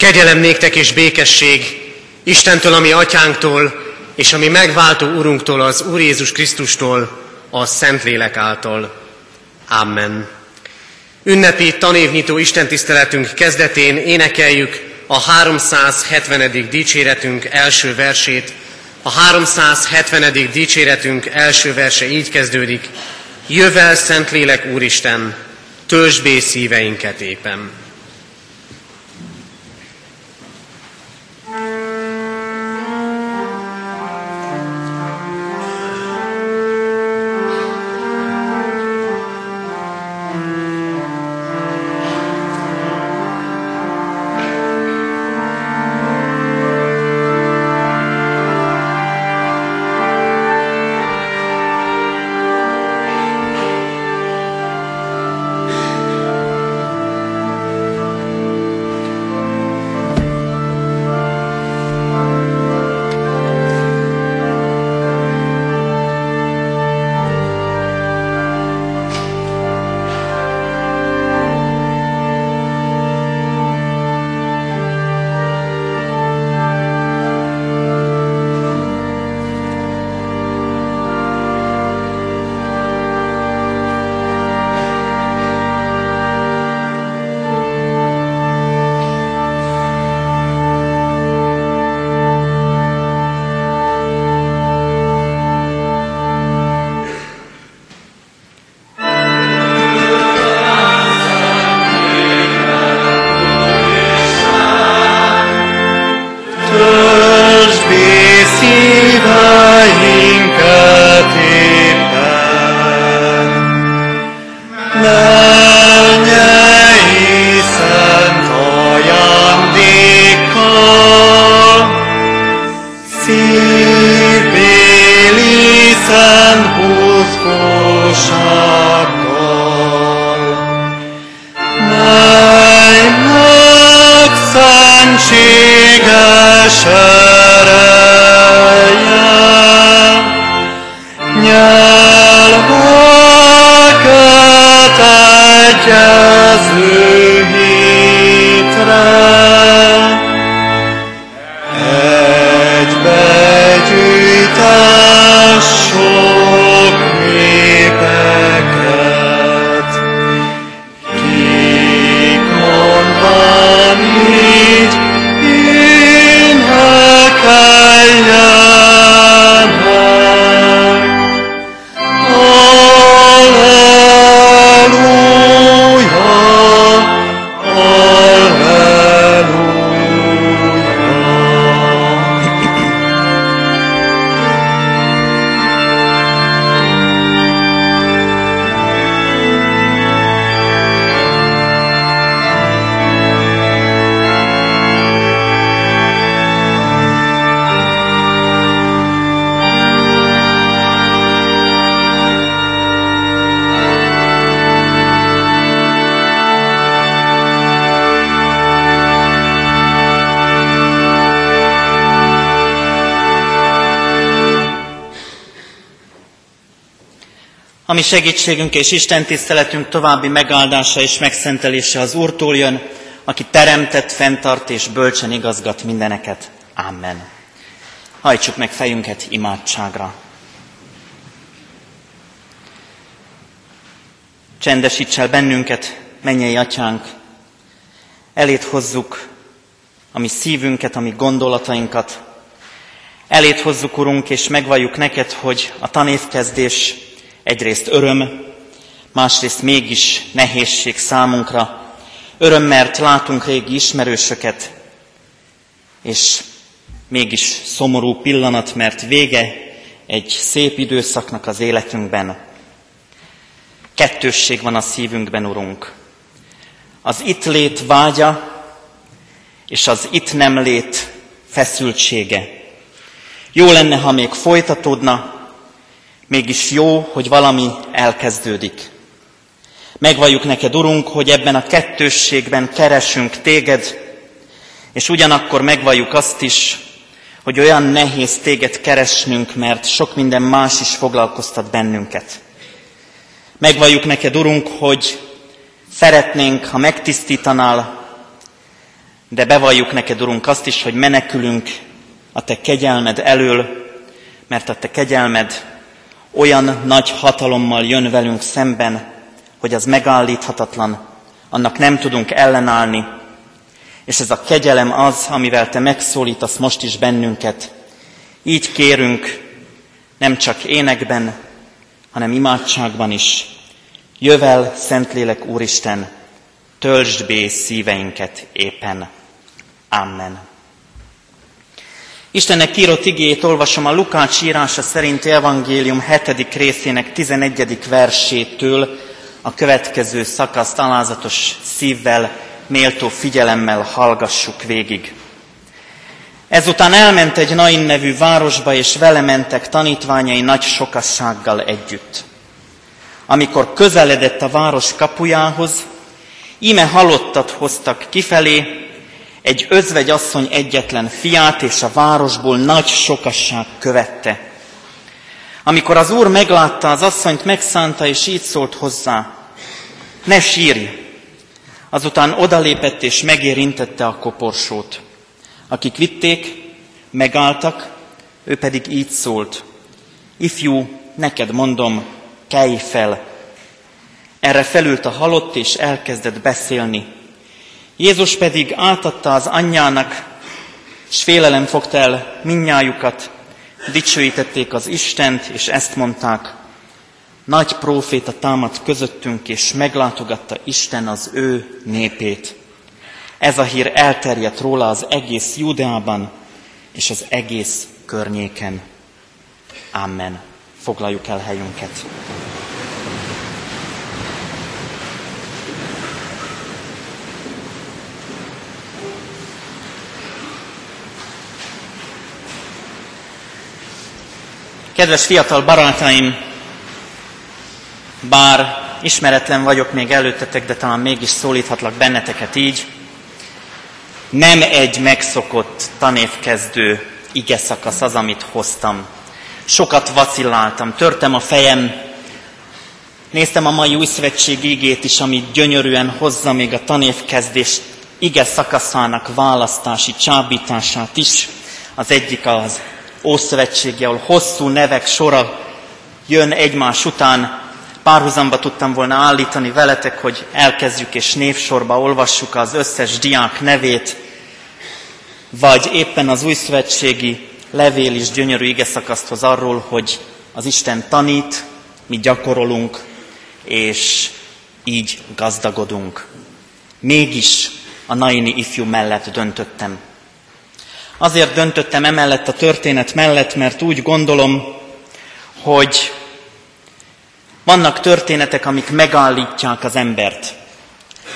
Kegyelem néktek és békesség Istentől, ami atyánktól, és ami megváltó Urunktól, az Úr Jézus Krisztustól, a Szentlélek által. Amen. Ünnepi tanévnyitó istentiszteletünk kezdetén énekeljük a 370. dicséretünk első versét. A 370. dicséretünk első verse így kezdődik. Jövel Szentlélek Úristen, töltsd szíveinket éppen. Ami segítségünk és Isten tiszteletünk további megáldása és megszentelése az Úrtól jön, aki teremtett, fenntart és bölcsen igazgat mindeneket. Amen. Hajtsuk meg fejünket imádságra. Csendesíts el bennünket, mennyei atyánk, elét hozzuk a mi szívünket, a mi gondolatainkat, elét hozzuk, Urunk, és megvalljuk neked, hogy a tanévkezdés egyrészt öröm, másrészt mégis nehézség számunkra. Öröm, mert látunk régi ismerősöket, és mégis szomorú pillanat, mert vége egy szép időszaknak az életünkben. Kettősség van a szívünkben, Urunk. Az itt lét vágya, és az itt nem lét feszültsége. Jó lenne, ha még folytatódna, Mégis jó, hogy valami elkezdődik. Megvalljuk neked, Urunk, hogy ebben a kettősségben keresünk téged, és ugyanakkor megvalljuk azt is, hogy olyan nehéz téged keresnünk, mert sok minden más is foglalkoztat bennünket. Megvalljuk neked, Urunk, hogy szeretnénk, ha megtisztítanál, de bevalljuk neked, Urunk, azt is, hogy menekülünk a te kegyelmed elől, mert a te kegyelmed olyan nagy hatalommal jön velünk szemben, hogy az megállíthatatlan, annak nem tudunk ellenállni, és ez a kegyelem az, amivel te megszólítasz most is bennünket. Így kérünk, nem csak énekben, hanem imádságban is. Jövel, Szentlélek Úristen, töltsd bé szíveinket éppen. Amen. Istennek írott igét olvasom a Lukács írása szerinti evangélium 7. részének 11. versétől a következő szakaszt alázatos szívvel, méltó figyelemmel hallgassuk végig. Ezután elment egy Nain nevű városba, és vele mentek tanítványai nagy sokassággal együtt. Amikor közeledett a város kapujához, íme halottat hoztak kifelé, egy özvegy asszony egyetlen fiát, és a városból nagy sokasság követte. Amikor az úr meglátta az asszonyt, megszánta, és így szólt hozzá, ne sírj! Azután odalépett, és megérintette a koporsót. Akik vitték, megálltak, ő pedig így szólt, ifjú, neked mondom, kelj fel. Erre felült a halott, és elkezdett beszélni. Jézus pedig átadta az anyjának, és félelem fogta el minnyájukat, dicsőítették az Istent, és ezt mondták, nagy próféta támadt közöttünk, és meglátogatta Isten az ő népét. Ez a hír elterjedt róla az egész Judeában és az egész környéken. Amen. Foglaljuk el helyünket. Kedves fiatal barátaim, bár ismeretlen vagyok még előttetek, de talán mégis szólíthatlak benneteket így, nem egy megszokott tanévkezdő ige szakasz az, amit hoztam. Sokat vacilláltam, törtem a fejem, néztem a mai új szövetség igét is, ami gyönyörűen hozza még a tanévkezdés ige szakaszának választási csábítását is. Az egyik az Ószövetségi, ahol hosszú nevek sora jön egymás után. Párhuzamba tudtam volna állítani veletek, hogy elkezdjük és névsorba olvassuk az összes diák nevét, vagy éppen az új szövetségi levél is gyönyörű ige szakaszthoz arról, hogy az Isten tanít, mi gyakorolunk, és így gazdagodunk. Mégis a naini ifjú mellett döntöttem. Azért döntöttem emellett a történet mellett, mert úgy gondolom, hogy vannak történetek, amik megállítják az embert.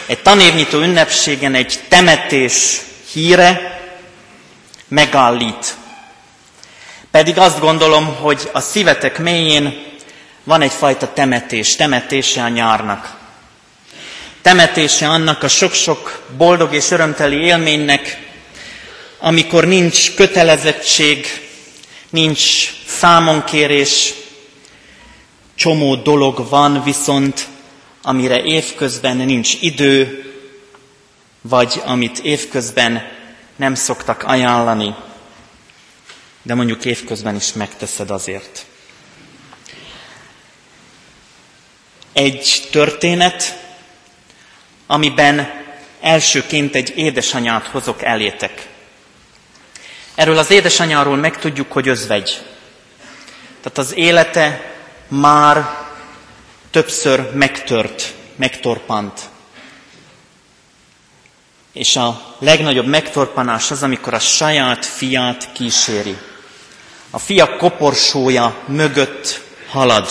Egy tanévnyitó ünnepségen egy temetés híre megállít. Pedig azt gondolom, hogy a szívetek mélyén van egyfajta temetés, temetése a nyárnak. Temetése annak a sok-sok boldog és örömteli élménynek, amikor nincs kötelezettség, nincs számonkérés, csomó dolog van viszont, amire évközben nincs idő, vagy amit évközben nem szoktak ajánlani, de mondjuk évközben is megteszed azért. Egy történet, amiben elsőként egy édesanyát hozok elétek. Erről az édesanyáról megtudjuk, hogy özvegy. Tehát az élete már többször megtört, megtorpant. És a legnagyobb megtorpanás az, amikor a saját fiát kíséri. A fia koporsója mögött halad.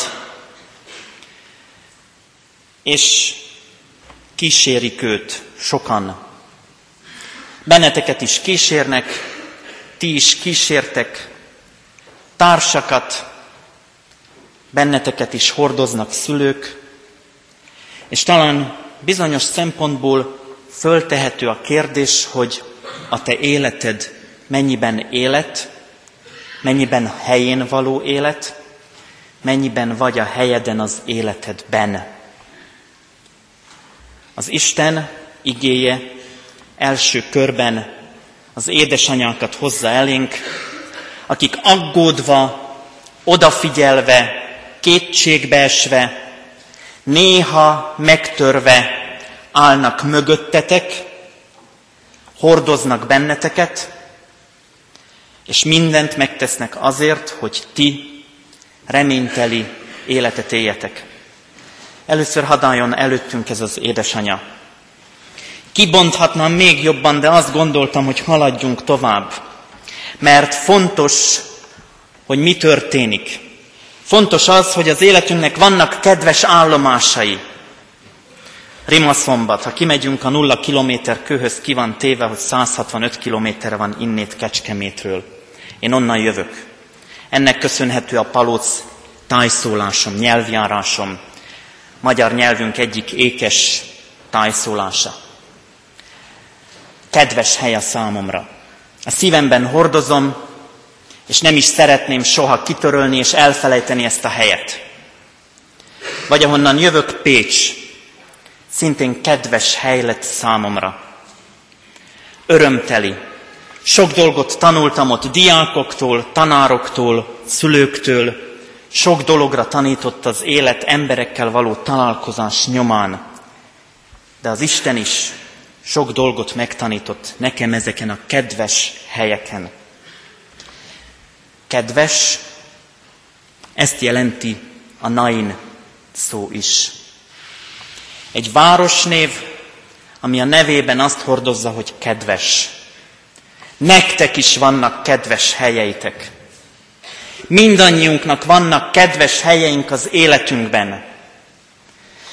És kísérik őt sokan. Benneteket is kísérnek, ti is kísértek társakat, benneteket is hordoznak szülők, és talán bizonyos szempontból föltehető a kérdés, hogy a te életed mennyiben élet, mennyiben helyén való élet, mennyiben vagy a helyeden az életedben. Az Isten igéje első körben az édesanyákat hozza elénk, akik aggódva, odafigyelve, kétségbeesve, néha megtörve állnak mögöttetek, hordoznak benneteket, és mindent megtesznek azért, hogy ti reményteli életet éljetek. Először hadáljon előttünk ez az édesanya. Kibonthatnám még jobban, de azt gondoltam, hogy haladjunk tovább. Mert fontos, hogy mi történik. Fontos az, hogy az életünknek vannak kedves állomásai. Rimaszombat, ha kimegyünk a nulla kilométer kőhöz, ki van téve, hogy 165 kilométerre van innét Kecskemétről. Én onnan jövök. Ennek köszönhető a palóc tájszólásom, nyelvjárásom, magyar nyelvünk egyik ékes tájszólása. Kedves hely a számomra. A szívemben hordozom, és nem is szeretném soha kitörölni és elfelejteni ezt a helyet. Vagy ahonnan jövök, Pécs, szintén kedves hely lett számomra. Örömteli. Sok dolgot tanultam ott diákoktól, tanároktól, szülőktől, sok dologra tanított az élet emberekkel való találkozás nyomán. De az Isten is sok dolgot megtanított nekem ezeken a kedves helyeken. Kedves, ezt jelenti a Nain szó is. Egy városnév, ami a nevében azt hordozza, hogy kedves. Nektek is vannak kedves helyeitek. Mindannyiunknak vannak kedves helyeink az életünkben.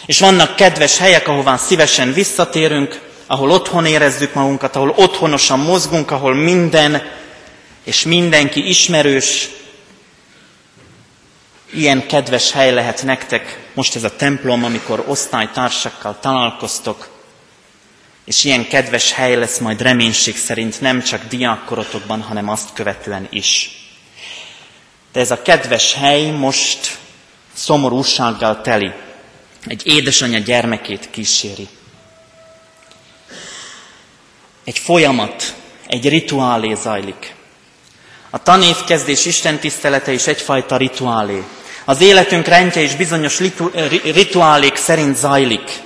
És vannak kedves helyek, ahová szívesen visszatérünk, ahol otthon érezzük magunkat, ahol otthonosan mozgunk, ahol minden és mindenki ismerős. Ilyen kedves hely lehet nektek most ez a templom, amikor osztálytársakkal találkoztok, és ilyen kedves hely lesz majd reménység szerint nem csak diákkorotokban, hanem azt követően is. De ez a kedves hely most szomorúsággal teli. Egy édesanyja gyermekét kíséri. Egy folyamat, egy rituálé zajlik. A tanévkezdés Isten tisztelete is egyfajta rituálé. Az életünk rendje is bizonyos rituálék szerint zajlik.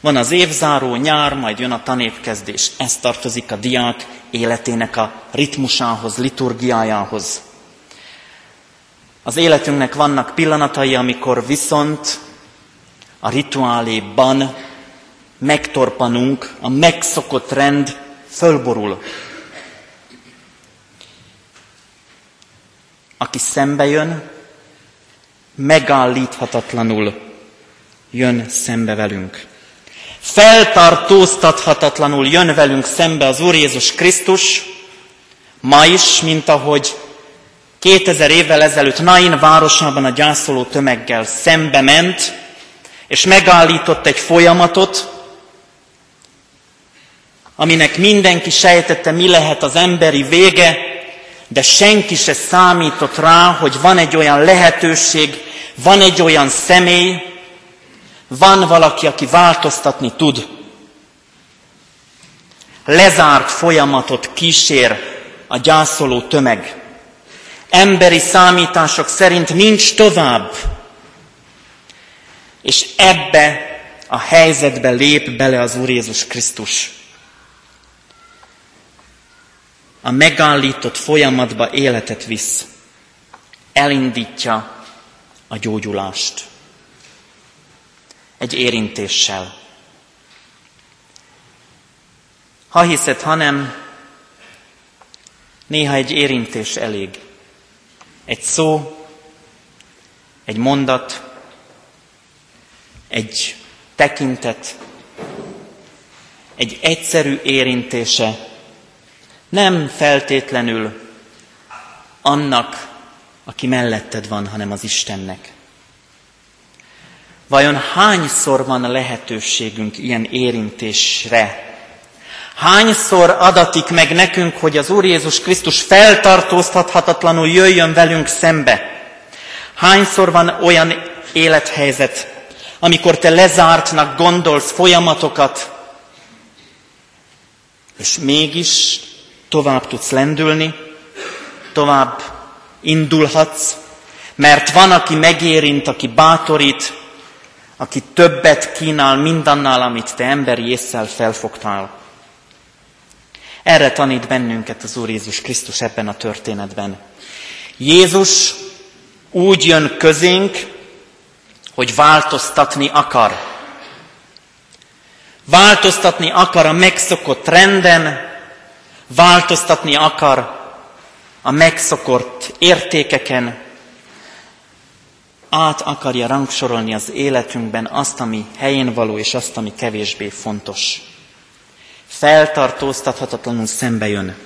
Van az évzáró, nyár, majd jön a tanévkezdés. Ez tartozik a diák életének a ritmusához, liturgiájához. Az életünknek vannak pillanatai, amikor viszont a rituáléban megtorpanunk, a megszokott rend fölborul. Aki szembe jön, megállíthatatlanul jön szembe velünk. Feltartóztathatatlanul jön velünk szembe az Úr Jézus Krisztus, ma is, mint ahogy 2000 évvel ezelőtt Nain városában a gyászoló tömeggel szembe ment, és megállított egy folyamatot, aminek mindenki sejtette, mi lehet az emberi vége, de senki se számított rá, hogy van egy olyan lehetőség, van egy olyan személy, van valaki, aki változtatni tud. Lezárt folyamatot kísér a gyászoló tömeg emberi számítások szerint nincs tovább. És ebbe a helyzetbe lép bele az Úr Jézus Krisztus. A megállított folyamatba életet visz. Elindítja a gyógyulást. Egy érintéssel. Ha hiszed, ha nem, néha egy érintés elég. Egy szó, egy mondat, egy tekintet, egy egyszerű érintése nem feltétlenül annak, aki melletted van, hanem az Istennek. Vajon hányszor van lehetőségünk ilyen érintésre Hányszor adatik meg nekünk, hogy az Úr Jézus Krisztus feltartóztathatatlanul jöjjön velünk szembe? Hányszor van olyan élethelyzet, amikor te lezártnak gondolsz folyamatokat, És mégis tovább tudsz lendülni, tovább indulhatsz, mert van, aki megérint, aki bátorít, aki többet kínál mindannál, amit te emberi észszel felfogtál. Erre tanít bennünket az Úr Jézus Krisztus ebben a történetben. Jézus úgy jön közénk, hogy változtatni akar. Változtatni akar a megszokott renden, változtatni akar a megszokott értékeken, át akarja rangsorolni az életünkben azt, ami helyén való, és azt, ami kevésbé fontos. Feltartóztathatatlanul szembe jön.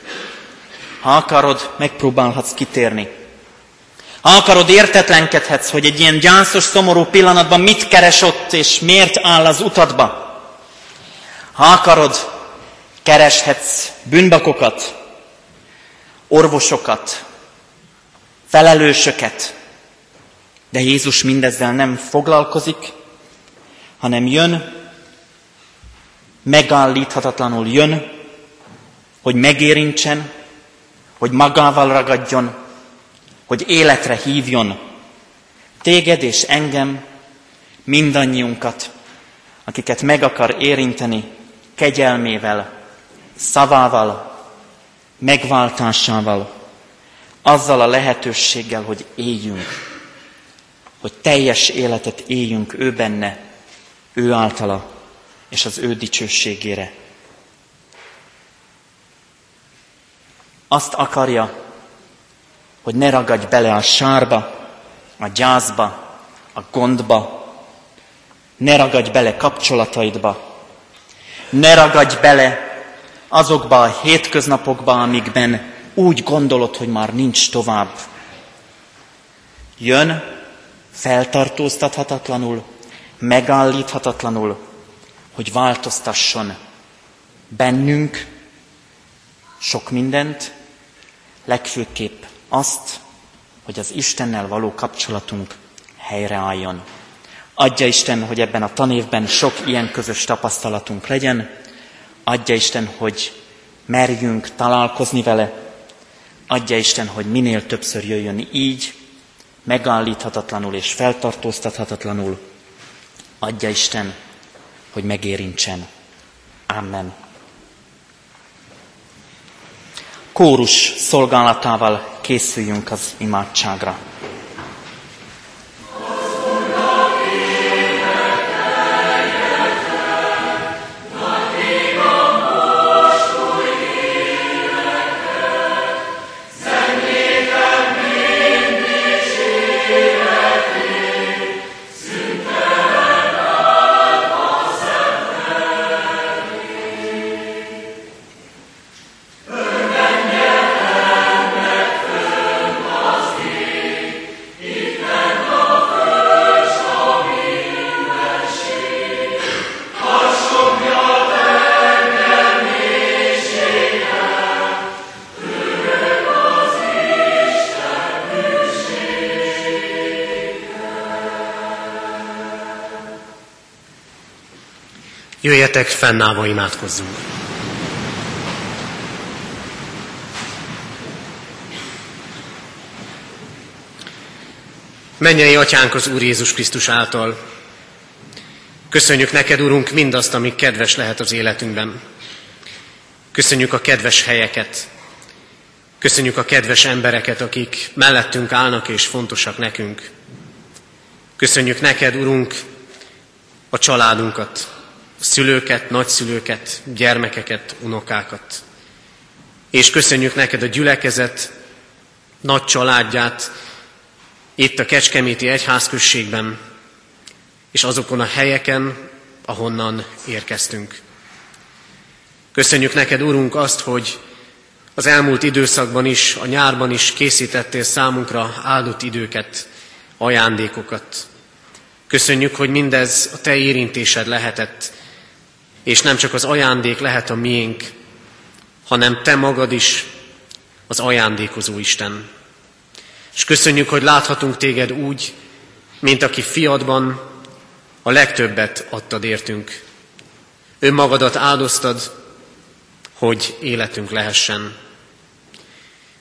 Ha akarod, megpróbálhatsz kitérni. Ha akarod, értetlenkedhetsz, hogy egy ilyen gyászos, szomorú pillanatban mit keres ott, és miért áll az utadba. Ha akarod, kereshetsz bűnbakokat, orvosokat, felelősöket, de Jézus mindezzel nem foglalkozik, hanem jön, megállíthatatlanul jön, hogy megérintsen, hogy magával ragadjon, hogy életre hívjon téged és engem, mindannyiunkat, akiket meg akar érinteni kegyelmével, szavával, megváltásával, azzal a lehetőséggel, hogy éljünk hogy teljes életet éljünk ő benne, ő általa, és az ő dicsőségére. Azt akarja, hogy ne ragadj bele a sárba, a gyászba, a gondba, ne ragadj bele kapcsolataidba, ne ragadj bele azokba a hétköznapokba, amikben úgy gondolod, hogy már nincs tovább. Jön, feltartóztathatatlanul, megállíthatatlanul, hogy változtasson bennünk sok mindent, legfőképp azt, hogy az Istennel való kapcsolatunk helyreálljon. Adja Isten, hogy ebben a tanévben sok ilyen közös tapasztalatunk legyen, adja Isten, hogy merjünk találkozni vele, adja Isten, hogy minél többször jöjjön így, megállíthatatlanul és feltartóztathatatlanul. Adja Isten, hogy megérintsen. Amen. Kórus szolgálatával készüljünk az imádságra. Jöjjetek, fennállva imádkozzunk. Mennyei Atyánk az Úr Jézus Krisztus által. Köszönjük neked, Urunk, mindazt, ami kedves lehet az életünkben. Köszönjük a kedves helyeket. Köszönjük a kedves embereket, akik mellettünk állnak és fontosak nekünk. Köszönjük neked, Urunk, a családunkat, szülőket, nagyszülőket, gyermekeket, unokákat. És köszönjük neked a gyülekezet nagy családját itt a Kecskeméti Egyházközségben, és azokon a helyeken, ahonnan érkeztünk. Köszönjük neked, Úrunk, azt, hogy az elmúlt időszakban is, a nyárban is készítettél számunkra áldott időket, ajándékokat. Köszönjük, hogy mindez a Te érintésed lehetett, és nem csak az ajándék lehet a miénk, hanem Te magad is az ajándékozó Isten. És köszönjük, hogy láthatunk Téged úgy, mint aki fiadban a legtöbbet adtad értünk. Önmagadat áldoztad, hogy életünk lehessen.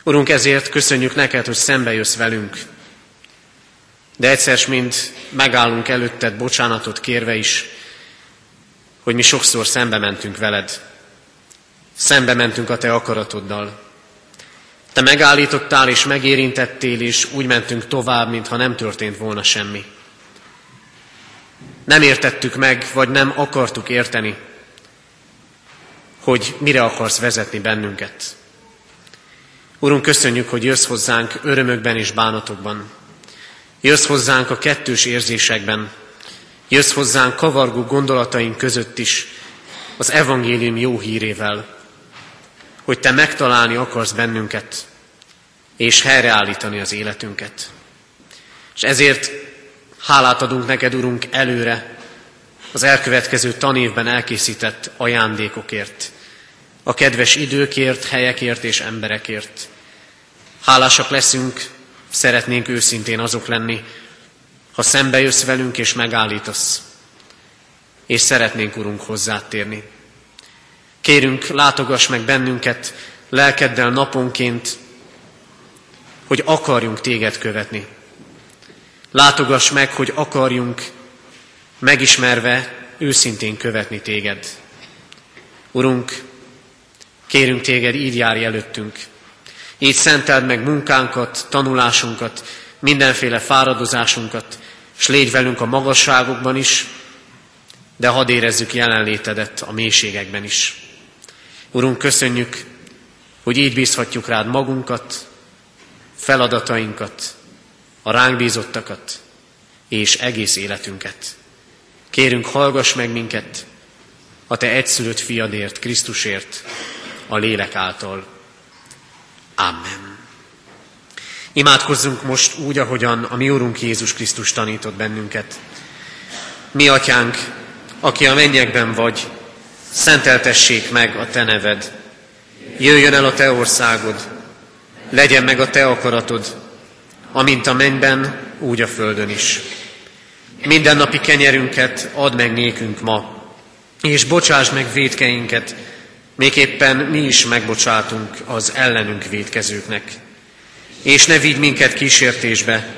Urunk, ezért köszönjük neked, hogy szembe jössz velünk, de egyszer mint megállunk előtted bocsánatot kérve is, hogy mi sokszor szembe mentünk veled. Szembe mentünk a te akaratoddal. Te megállítottál és megérintettél, és úgy mentünk tovább, mintha nem történt volna semmi. Nem értettük meg, vagy nem akartuk érteni, hogy mire akarsz vezetni bennünket. Urunk, köszönjük, hogy jössz hozzánk örömökben és bánatokban. Jössz hozzánk a kettős érzésekben. Jössz hozzánk kavargó gondolataink között is az evangélium jó hírével, hogy Te megtalálni akarsz bennünket, és helyreállítani az életünket. És ezért hálát adunk neked, Urunk, előre az elkövetkező tanévben elkészített ajándékokért, a kedves időkért, helyekért és emberekért. Hálásak leszünk, szeretnénk őszintén azok lenni, ha szembe jössz velünk és megállítasz, és szeretnénk, Urunk, hozzád térni. Kérünk, látogass meg bennünket lelkeddel naponként, hogy akarjunk téged követni. Látogass meg, hogy akarjunk megismerve őszintén követni téged. Urunk, kérünk téged, így járj előttünk. Így szenteld meg munkánkat, tanulásunkat, mindenféle fáradozásunkat, s légy velünk a magasságokban is, de hadd érezzük jelenlétedet a mélységekben is. Urunk, köszönjük, hogy így bízhatjuk rád magunkat, feladatainkat, a ránk bízottakat és egész életünket. Kérünk, hallgass meg minket a Te egyszülött fiadért, Krisztusért, a lélek által. Amen. Imádkozzunk most úgy, ahogyan a mi Úrunk Jézus Krisztus tanított bennünket. Mi, Atyánk, aki a mennyekben vagy, szenteltessék meg a Te neved. Jöjjön el a Te országod, legyen meg a Te akaratod, amint a mennyben, úgy a földön is. Minden napi kenyerünket add meg nékünk ma, és bocsáss meg védkeinket, még éppen mi is megbocsátunk az ellenünk védkezőknek. És ne vigy minket kísértésbe,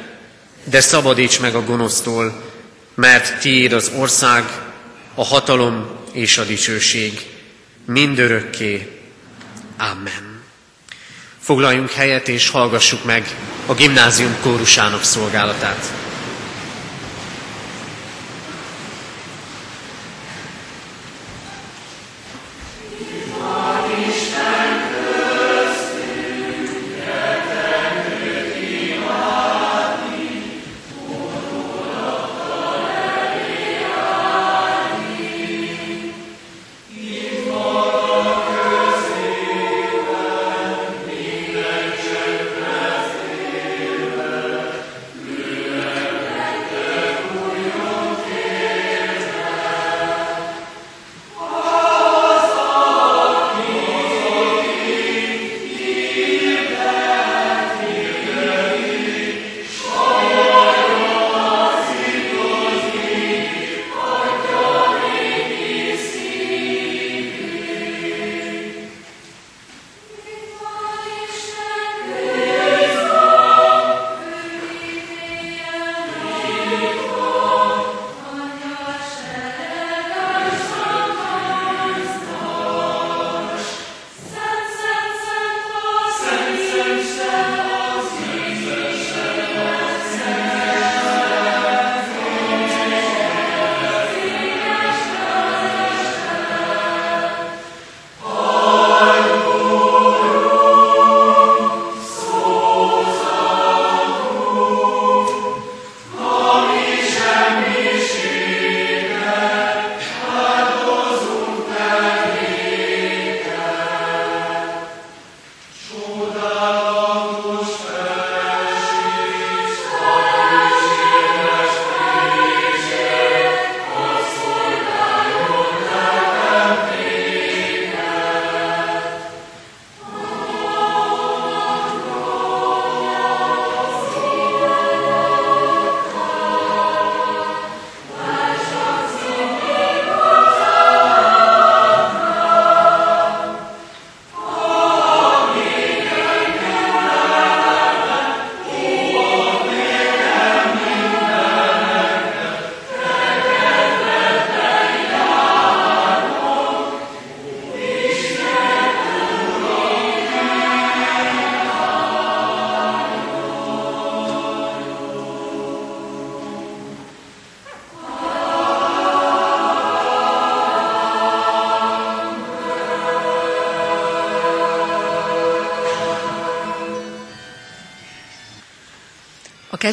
de szabadíts meg a gonosztól, mert tiéd az ország, a hatalom és a dicsőség mindörökké. Amen. Foglaljunk helyet és hallgassuk meg a gimnázium kórusának szolgálatát.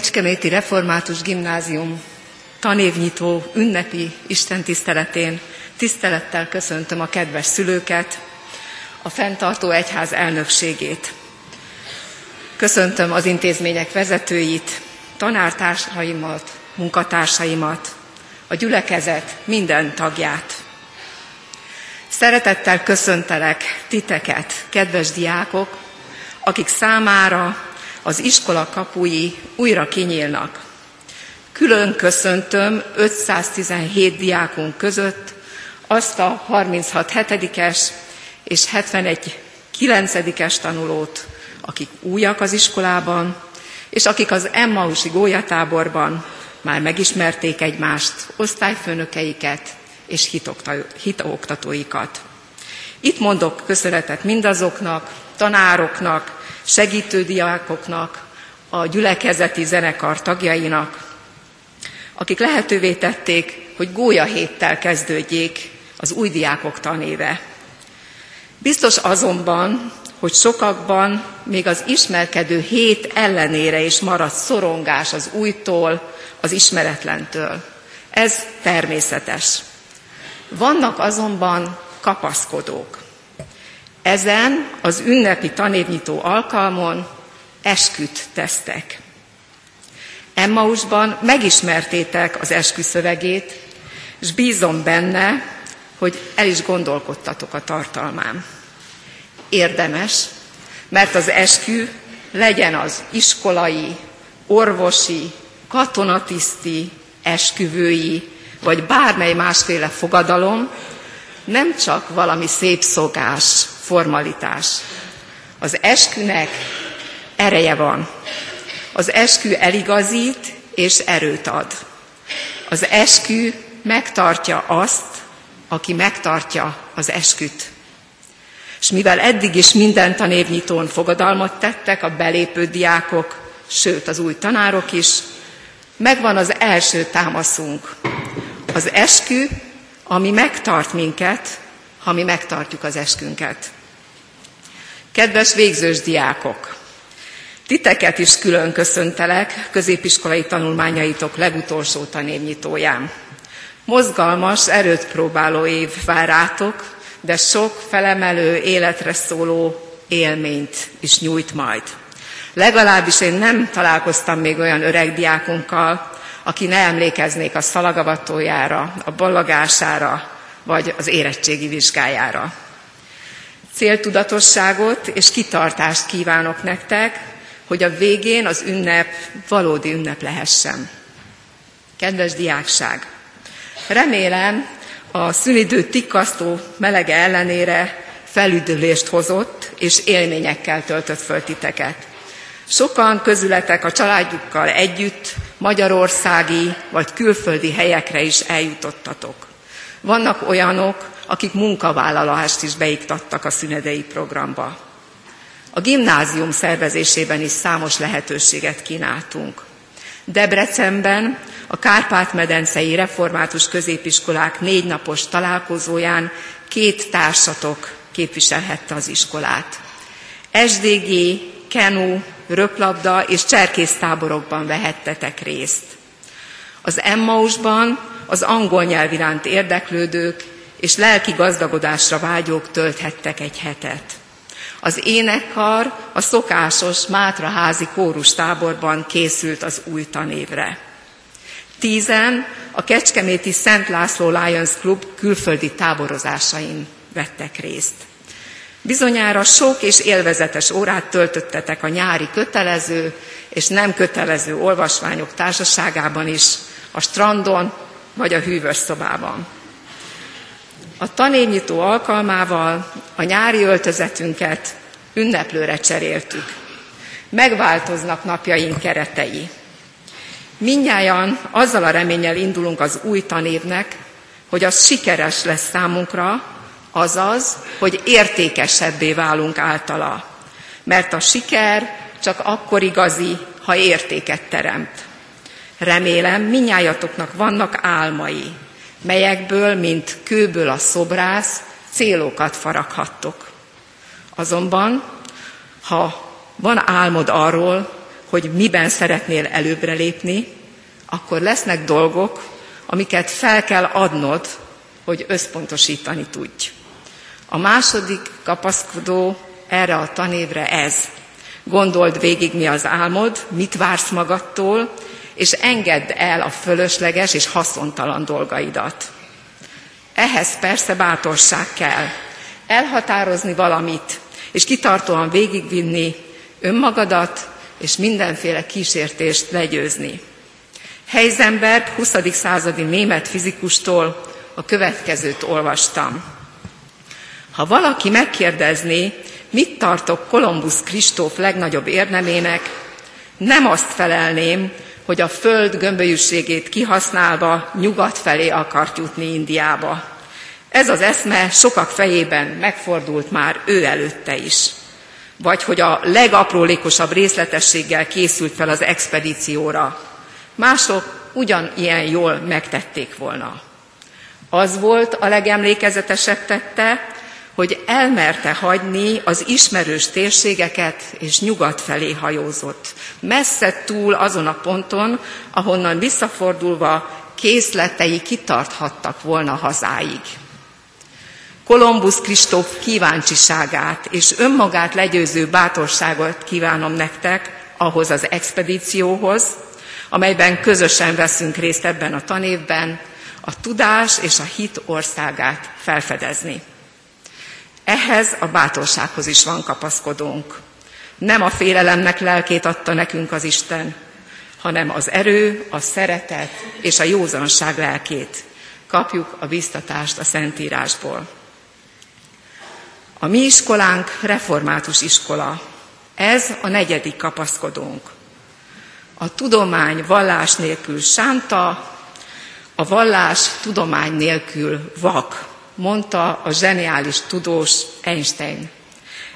Kecskeméti Református Gimnázium tanévnyitó ünnepi istentiszteletén tisztelettel köszöntöm a kedves szülőket, a fenntartó egyház elnökségét. Köszöntöm az intézmények vezetőit, tanártársaimat, munkatársaimat, a gyülekezet minden tagját. Szeretettel köszöntelek titeket, kedves diákok, akik számára az iskola kapui újra kinyílnak. Külön köszöntöm 517 diákunk között azt a 36 hetedikes és 71 kilencedikes tanulót, akik újak az iskolában, és akik az Emmausi gólyatáborban már megismerték egymást, osztályfőnökeiket és hitoktatóikat. Itt mondok köszönetet mindazoknak, tanároknak, segítő diákoknak, a gyülekezeti zenekar tagjainak, akik lehetővé tették, hogy gólya héttel kezdődjék az új diákok tanéve. Biztos azonban, hogy sokakban még az ismerkedő hét ellenére is maradt szorongás az újtól, az ismeretlentől. Ez természetes. Vannak azonban kapaszkodók. Ezen az ünnepi tanévnyitó alkalmon esküt tesztek. Emmausban megismertétek az eskü szövegét, és bízom benne, hogy el is gondolkodtatok a tartalmán. Érdemes, mert az eskü legyen az iskolai, orvosi, katonatiszti, esküvői, vagy bármely másféle fogadalom, nem csak valami szép szokás, formalitás. Az eskünek ereje van. Az eskü eligazít és erőt ad. Az eskü megtartja azt, aki megtartja az esküt. És mivel eddig is minden tanévnyitón fogadalmat tettek a belépő diákok, sőt az új tanárok is, megvan az első támaszunk. Az eskü, ami megtart minket, ha mi megtartjuk az eskünket. Kedves végzős diákok! Titeket is külön köszöntelek középiskolai tanulmányaitok legutolsó tanévnyitóján. Mozgalmas, erőt próbáló év vár rátok, de sok felemelő, életre szóló élményt is nyújt majd. Legalábbis én nem találkoztam még olyan öreg diákunkkal, aki ne emlékeznék a szalagavatójára, a ballagására, vagy az érettségi vizsgájára. Céltudatosságot és kitartást kívánok nektek, hogy a végén az ünnep valódi ünnep lehessen. Kedves diákság! Remélem, a szünidő tikkasztó melege ellenére felüdülést hozott, és élményekkel töltött föl titeket. Sokan közületek a családjukkal együtt magyarországi vagy külföldi helyekre is eljutottatok. Vannak olyanok, akik munkavállalást is beiktattak a szünedei programba. A gimnázium szervezésében is számos lehetőséget kínáltunk. Debrecenben a Kárpát-medencei református középiskolák négy napos találkozóján két társatok képviselhette az iskolát. SDG, Kenu, röplabda és cserkésztáborokban vehettetek részt. Az Emmausban az angol nyelv iránt érdeklődők és lelki gazdagodásra vágyók tölthettek egy hetet. Az énekkar a szokásos Mátraházi kórus táborban készült az új tanévre. Tízen a Kecskeméti Szent László Lions Club külföldi táborozásain vettek részt. Bizonyára sok és élvezetes órát töltöttetek a nyári kötelező és nem kötelező olvasmányok társaságában is, a strandon vagy a hűvös szobában. A tanévnyitó alkalmával a nyári öltözetünket ünneplőre cseréltük. Megváltoznak napjaink keretei. Minnyáján azzal a reménnyel indulunk az új tanévnek, hogy az sikeres lesz számunkra, azaz, hogy értékesebbé válunk általa. Mert a siker csak akkor igazi, ha értéket teremt. Remélem, minnyájatoknak vannak álmai, melyekből, mint kőből a szobrász, célokat faraghattok. Azonban, ha van álmod arról, hogy miben szeretnél előbbre lépni, akkor lesznek dolgok, amiket fel kell adnod, hogy összpontosítani tudj. A második kapaszkodó erre a tanévre ez. Gondold végig, mi az álmod, mit vársz magadtól, és engedd el a fölösleges és haszontalan dolgaidat. Ehhez persze bátorság kell. Elhatározni valamit, és kitartóan végigvinni önmagadat, és mindenféle kísértést legyőzni. Heisenberg 20. századi német fizikustól a következőt olvastam. Ha valaki megkérdezné, mit tartok Kolumbusz Kristóf legnagyobb érdemének, nem azt felelném, hogy a föld gömbölyűségét kihasználva nyugat felé akart jutni Indiába. Ez az eszme sokak fejében megfordult már ő előtte is. Vagy hogy a legaprólékosabb részletességgel készült fel az expedícióra. Mások ugyanilyen jól megtették volna. Az volt a legemlékezetesebb tette, hogy elmerte hagyni az ismerős térségeket, és nyugat felé hajózott. Messze túl azon a ponton, ahonnan visszafordulva készletei kitarthattak volna hazáig. Kolumbusz Kristóf kíváncsiságát és önmagát legyőző bátorságot kívánom nektek ahhoz az expedícióhoz, amelyben közösen veszünk részt ebben a tanévben, a tudás és a hit országát felfedezni. Ehhez a bátorsághoz is van kapaszkodónk. Nem a félelemnek lelkét adta nekünk az Isten, hanem az erő, a szeretet és a józanság lelkét. Kapjuk a biztatást a Szentírásból. A mi iskolánk református iskola. Ez a negyedik kapaszkodónk. A tudomány vallás nélkül sánta, a vallás tudomány nélkül vak mondta a zseniális tudós Einstein.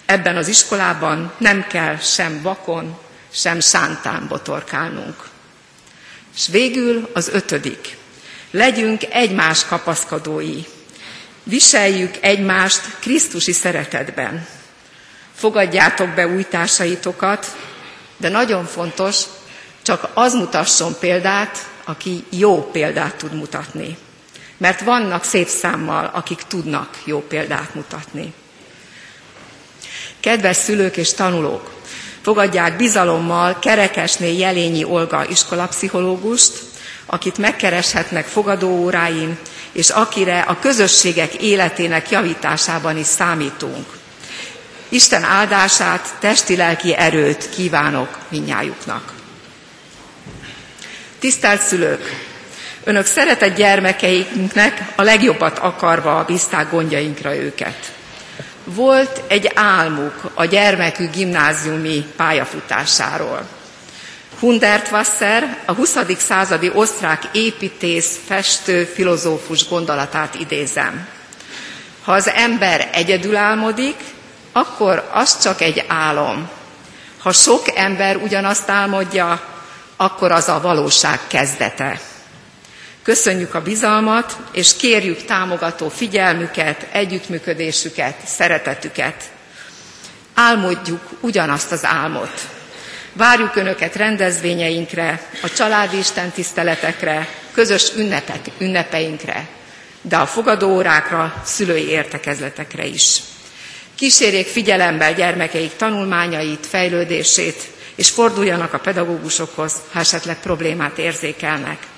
Ebben az iskolában nem kell sem vakon, sem szántán botorkálnunk. És végül az ötödik. Legyünk egymás kapaszkodói. Viseljük egymást Krisztusi szeretetben. Fogadjátok be új de nagyon fontos, csak az mutasson példát, aki jó példát tud mutatni mert vannak szép számmal, akik tudnak jó példát mutatni. Kedves szülők és tanulók, fogadják bizalommal Kerekesné Jelényi Olga iskolapszichológust, akit megkereshetnek fogadóóráin, és akire a közösségek életének javításában is számítunk. Isten áldását, testi-lelki erőt kívánok minnyájuknak. Tisztelt szülők! Önök szeretett gyermekeinknek a legjobbat akarva bízták gondjainkra őket. Volt egy álmuk a gyermekű gimnáziumi pályafutásáról. Hundertwasser a 20. századi osztrák építész, festő, filozófus gondolatát idézem. Ha az ember egyedül álmodik, akkor az csak egy álom. Ha sok ember ugyanazt álmodja, akkor az a valóság kezdete. Köszönjük a bizalmat, és kérjük támogató figyelmüket, együttműködésüket, szeretetüket. Álmodjuk ugyanazt az álmot. Várjuk Önöket rendezvényeinkre, a családi istentiszteletekre, közös ünnepek, ünnepeinkre, de a fogadóórákra, szülői értekezletekre is. Kísérjék figyelembe gyermekeik tanulmányait, fejlődését, és forduljanak a pedagógusokhoz, ha esetleg problémát érzékelnek.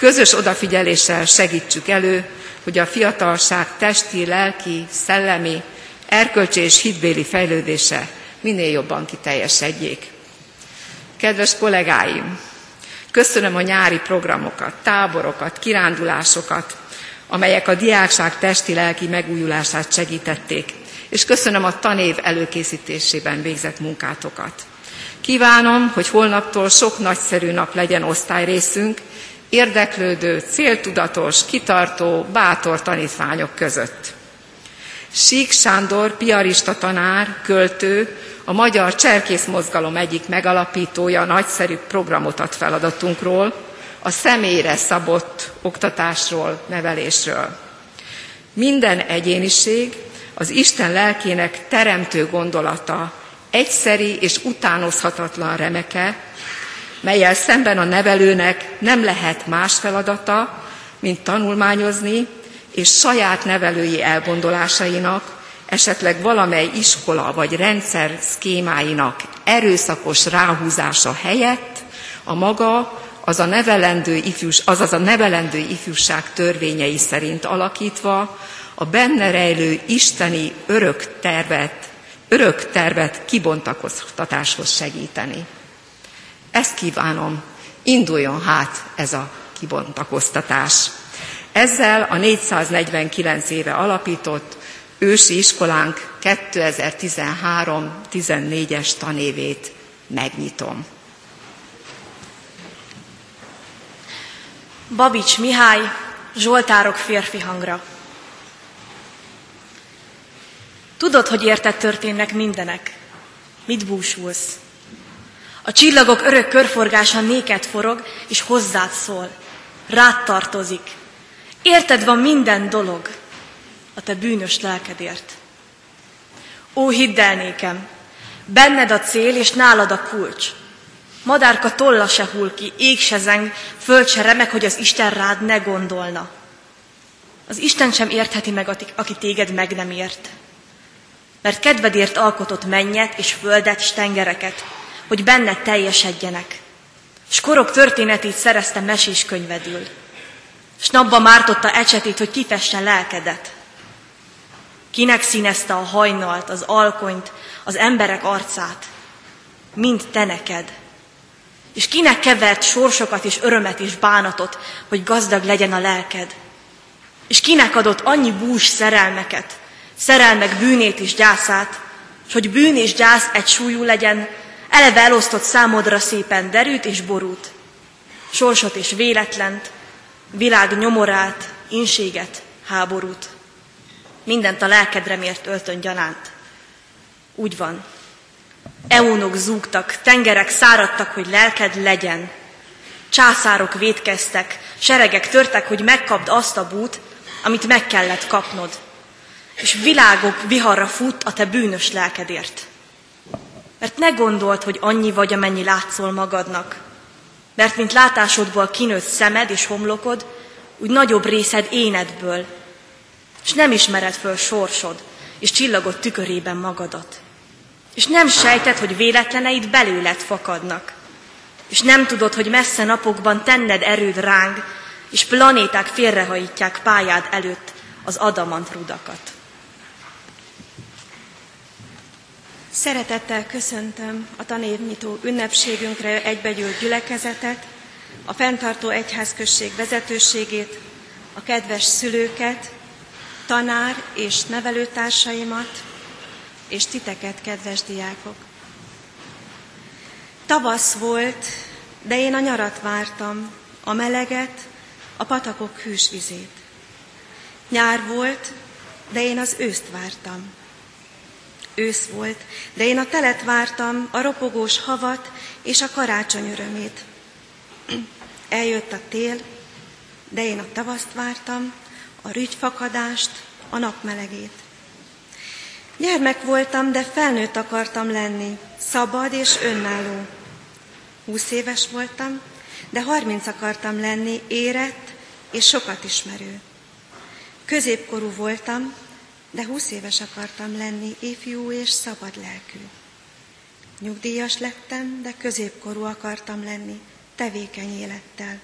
Közös odafigyeléssel segítsük elő, hogy a fiatalság testi, lelki, szellemi, erkölcsi és hitbéli fejlődése minél jobban kiteljesedjék. Kedves kollégáim, köszönöm a nyári programokat, táborokat, kirándulásokat, amelyek a diákság testi-lelki megújulását segítették, és köszönöm a tanév előkészítésében végzett munkátokat. Kívánom, hogy holnaptól sok nagyszerű nap legyen osztályrészünk, érdeklődő, céltudatos, kitartó, bátor tanítványok között. Sík Sándor, piarista tanár, költő, a Magyar Cserkész Mozgalom egyik megalapítója nagyszerű programot ad feladatunkról, a személyre szabott oktatásról, nevelésről. Minden egyéniség az Isten lelkének teremtő gondolata, egyszeri és utánozhatatlan remeke, melyel szemben a nevelőnek nem lehet más feladata, mint tanulmányozni, és saját nevelői elgondolásainak, esetleg valamely iskola vagy rendszer szkémáinak erőszakos ráhúzása helyett a maga, az a nevelendő ifjús, azaz a nevelendő ifjúság törvényei szerint alakítva a benne rejlő isteni örök tervet, örök tervet kibontakoztatáshoz segíteni. Ezt kívánom, induljon hát ez a kibontakoztatás. Ezzel a 449 éve alapított ősi iskolánk 2013-14-es tanévét megnyitom. Babics Mihály, Zsoltárok férfi hangra. Tudod, hogy érted történnek mindenek. Mit búsulsz? A csillagok örök körforgása néked forog, és hozzád szól. Rád tartozik. Érted van minden dolog a te bűnös lelkedért. Ó, hidd el nékem, benned a cél, és nálad a kulcs. Madárka tolla se hull ki, ég se zeng, föld se remek, hogy az Isten rád ne gondolna. Az Isten sem értheti meg, aki téged meg nem ért. Mert kedvedért alkotott mennyet és földet és tengereket, hogy benne teljesedjenek. S korok történetét szerezte mesés könyvedül. S napba mártotta ecsetét, hogy kifesse lelkedet. Kinek színezte a hajnalt, az alkonyt, az emberek arcát? Mind te neked. És kinek kevert sorsokat és örömet és bánatot, hogy gazdag legyen a lelked? És kinek adott annyi bús szerelmeket, szerelmek bűnét és gyászát, és hogy bűn és gyász egy súlyú legyen, eleve elosztott számodra szépen derűt és borút, sorsot és véletlent, világ nyomorát, inséget, háborút. Mindent a lelkedre mért öltön gyanánt. Úgy van. Eónok zúgtak, tengerek száradtak, hogy lelked legyen. Császárok védkeztek, seregek törtek, hogy megkapd azt a bút, amit meg kellett kapnod. És világok viharra fut a te bűnös lelkedért. Mert ne gondold, hogy annyi vagy, amennyi látszol magadnak. Mert mint látásodból kinőtt szemed és homlokod, úgy nagyobb részed énedből, és nem ismered föl sorsod, és csillagod tükörében magadat. És nem sejted, hogy véletleneid belőled fakadnak. És nem tudod, hogy messze napokban tenned erőd ránk, és planéták félrehajítják pályád előtt az adamant rudakat. Szeretettel köszöntöm a tanévnyitó ünnepségünkre egybegyűlt gyülekezetet, a fenntartó egyházközség vezetőségét, a kedves szülőket, tanár és nevelőtársaimat, és titeket, kedves diákok. Tavasz volt, de én a nyarat vártam, a meleget, a patakok hűs vizét. Nyár volt, de én az őszt vártam. Ősz volt, de én a telet vártam, a ropogós havat és a karácsony örömét. Eljött a tél, de én a tavaszt vártam, a rügyfakadást, a napmelegét. Gyermek voltam, de felnőtt akartam lenni, szabad és önálló. Húsz éves voltam, de harminc akartam lenni, érett és sokat ismerő. Középkorú voltam, de húsz éves akartam lenni, ifjú és szabad lelkű. Nyugdíjas lettem, de középkorú akartam lenni, tevékeny élettel.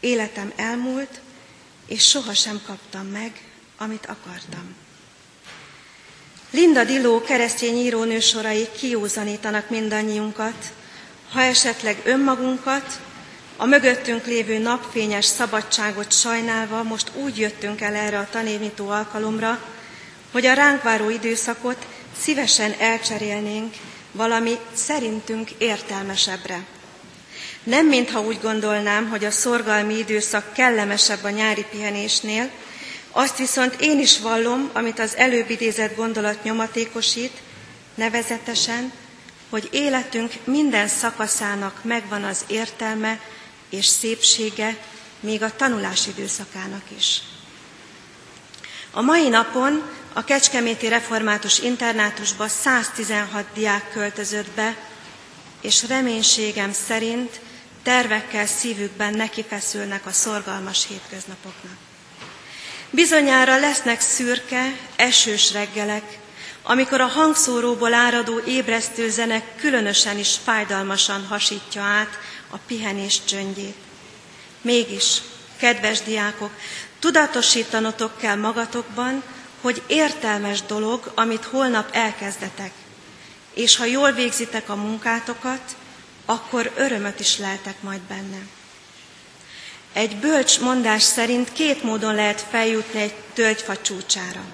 Életem elmúlt, és sohasem kaptam meg, amit akartam. Linda Diló keresztény írónő sorai kiózanítanak mindannyiunkat, ha esetleg önmagunkat, a mögöttünk lévő napfényes szabadságot sajnálva most úgy jöttünk el erre a tanévnyitó alkalomra, hogy a ránk váró időszakot szívesen elcserélnénk valami szerintünk értelmesebbre. Nem mintha úgy gondolnám, hogy a szorgalmi időszak kellemesebb a nyári pihenésnél, azt viszont én is vallom, amit az előbb idézett gondolat nyomatékosít, nevezetesen, hogy életünk minden szakaszának megvan az értelme és szépsége, még a tanulás időszakának is. A mai napon a Kecskeméti Református Internátusba 116 diák költözött be, és reménységem szerint tervekkel szívükben nekifeszülnek a szorgalmas hétköznapoknak. Bizonyára lesznek szürke, esős reggelek, amikor a hangszóróból áradó ébresztő zene különösen is fájdalmasan hasítja át a pihenés csöndjét. Mégis, kedves diákok, tudatosítanotok kell magatokban, hogy értelmes dolog, amit holnap elkezdetek, és ha jól végzitek a munkátokat, akkor örömöt is leltek majd benne. Egy bölcs mondás szerint két módon lehet feljutni egy tölgyfa csúcsára.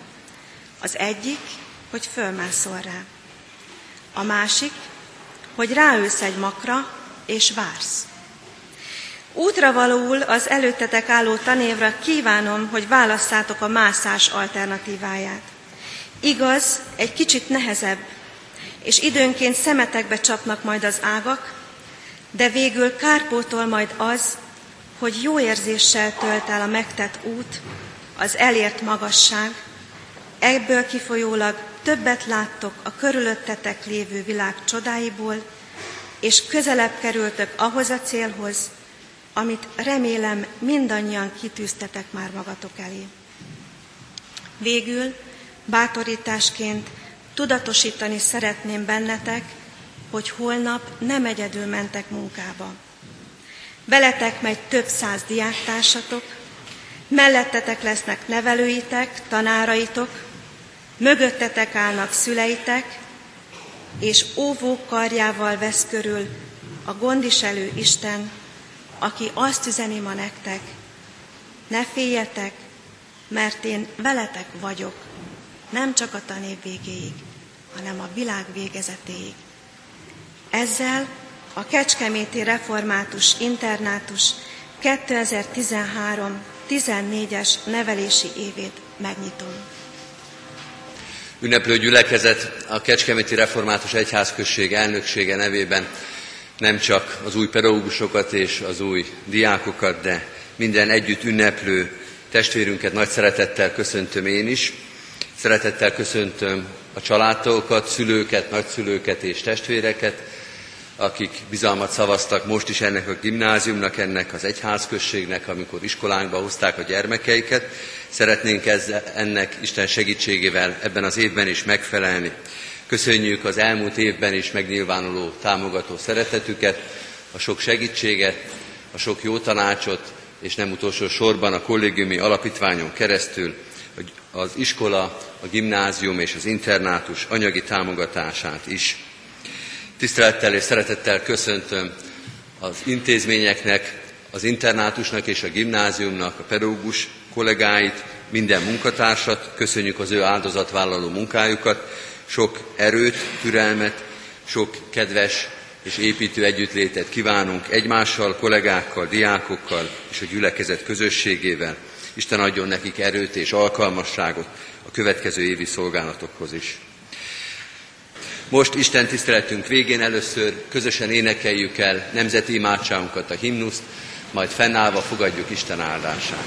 Az egyik, hogy fölmászol rá. A másik, hogy ráülsz egy makra, és vársz. Útra valóul az előttetek álló tanévra kívánom, hogy válasszátok a mászás alternatíváját. Igaz, egy kicsit nehezebb, és időnként szemetekbe csapnak majd az ágak, de végül kárpótol majd az, hogy jó érzéssel tölt el a megtett út, az elért magasság, ebből kifolyólag többet láttok a körülöttetek lévő világ csodáiból, és közelebb kerültök ahhoz a célhoz, amit remélem mindannyian kitűztetek már magatok elé. Végül, bátorításként tudatosítani szeretném bennetek, hogy holnap nem egyedül mentek munkába. Veletek megy több száz diáktársatok, mellettetek lesznek nevelőitek, tanáraitok, mögöttetek állnak szüleitek, és óvó karjával vesz körül a gondiselő Isten, aki azt üzeni ma nektek, ne féljetek, mert én veletek vagyok, nem csak a tanév végéig, hanem a világ végezetéig. Ezzel a Kecskeméti Református Internátus 2013-14-es nevelési évét megnyitom. Ünneplő gyülekezet a Kecskeméti Református Egyházközség elnöksége nevében nem csak az új pedagógusokat és az új diákokat, de minden együtt ünneplő testvérünket nagy szeretettel köszöntöm én is. Szeretettel köszöntöm a családtagokat, szülőket, nagyszülőket és testvéreket, akik bizalmat szavaztak most is ennek a gimnáziumnak, ennek az egyházközségnek, amikor iskolánkba hozták a gyermekeiket. Szeretnénk ezzel, ennek Isten segítségével ebben az évben is megfelelni. Köszönjük az elmúlt évben is megnyilvánuló támogató szeretetüket, a sok segítséget, a sok jó tanácsot, és nem utolsó sorban a kollégiumi alapítványon keresztül az iskola, a gimnázium és az internátus anyagi támogatását is. Tisztelettel és szeretettel köszöntöm az intézményeknek, az internátusnak és a gimnáziumnak a pedagógus kollégáit, minden munkatársat, köszönjük az ő áldozatvállaló munkájukat, sok erőt, türelmet, sok kedves és építő együttlétet kívánunk egymással, kollégákkal, diákokkal és a gyülekezet közösségével. Isten adjon nekik erőt és alkalmasságot a következő évi szolgálatokhoz is. Most Isten tiszteletünk végén először közösen énekeljük el nemzeti imádságunkat, a himnuszt, majd fennállva fogadjuk Isten áldását.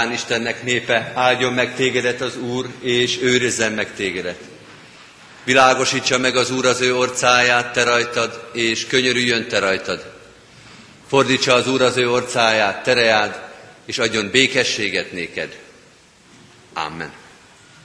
Után Istennek népe, áldjon meg tégedet az Úr, és őrizzen meg tégedet. Világosítsa meg az Úr az ő orcáját te rajtad, és könyörüljön te rajtad. Fordítsa az Úr az ő orcáját, tereád, és adjon békességet néked.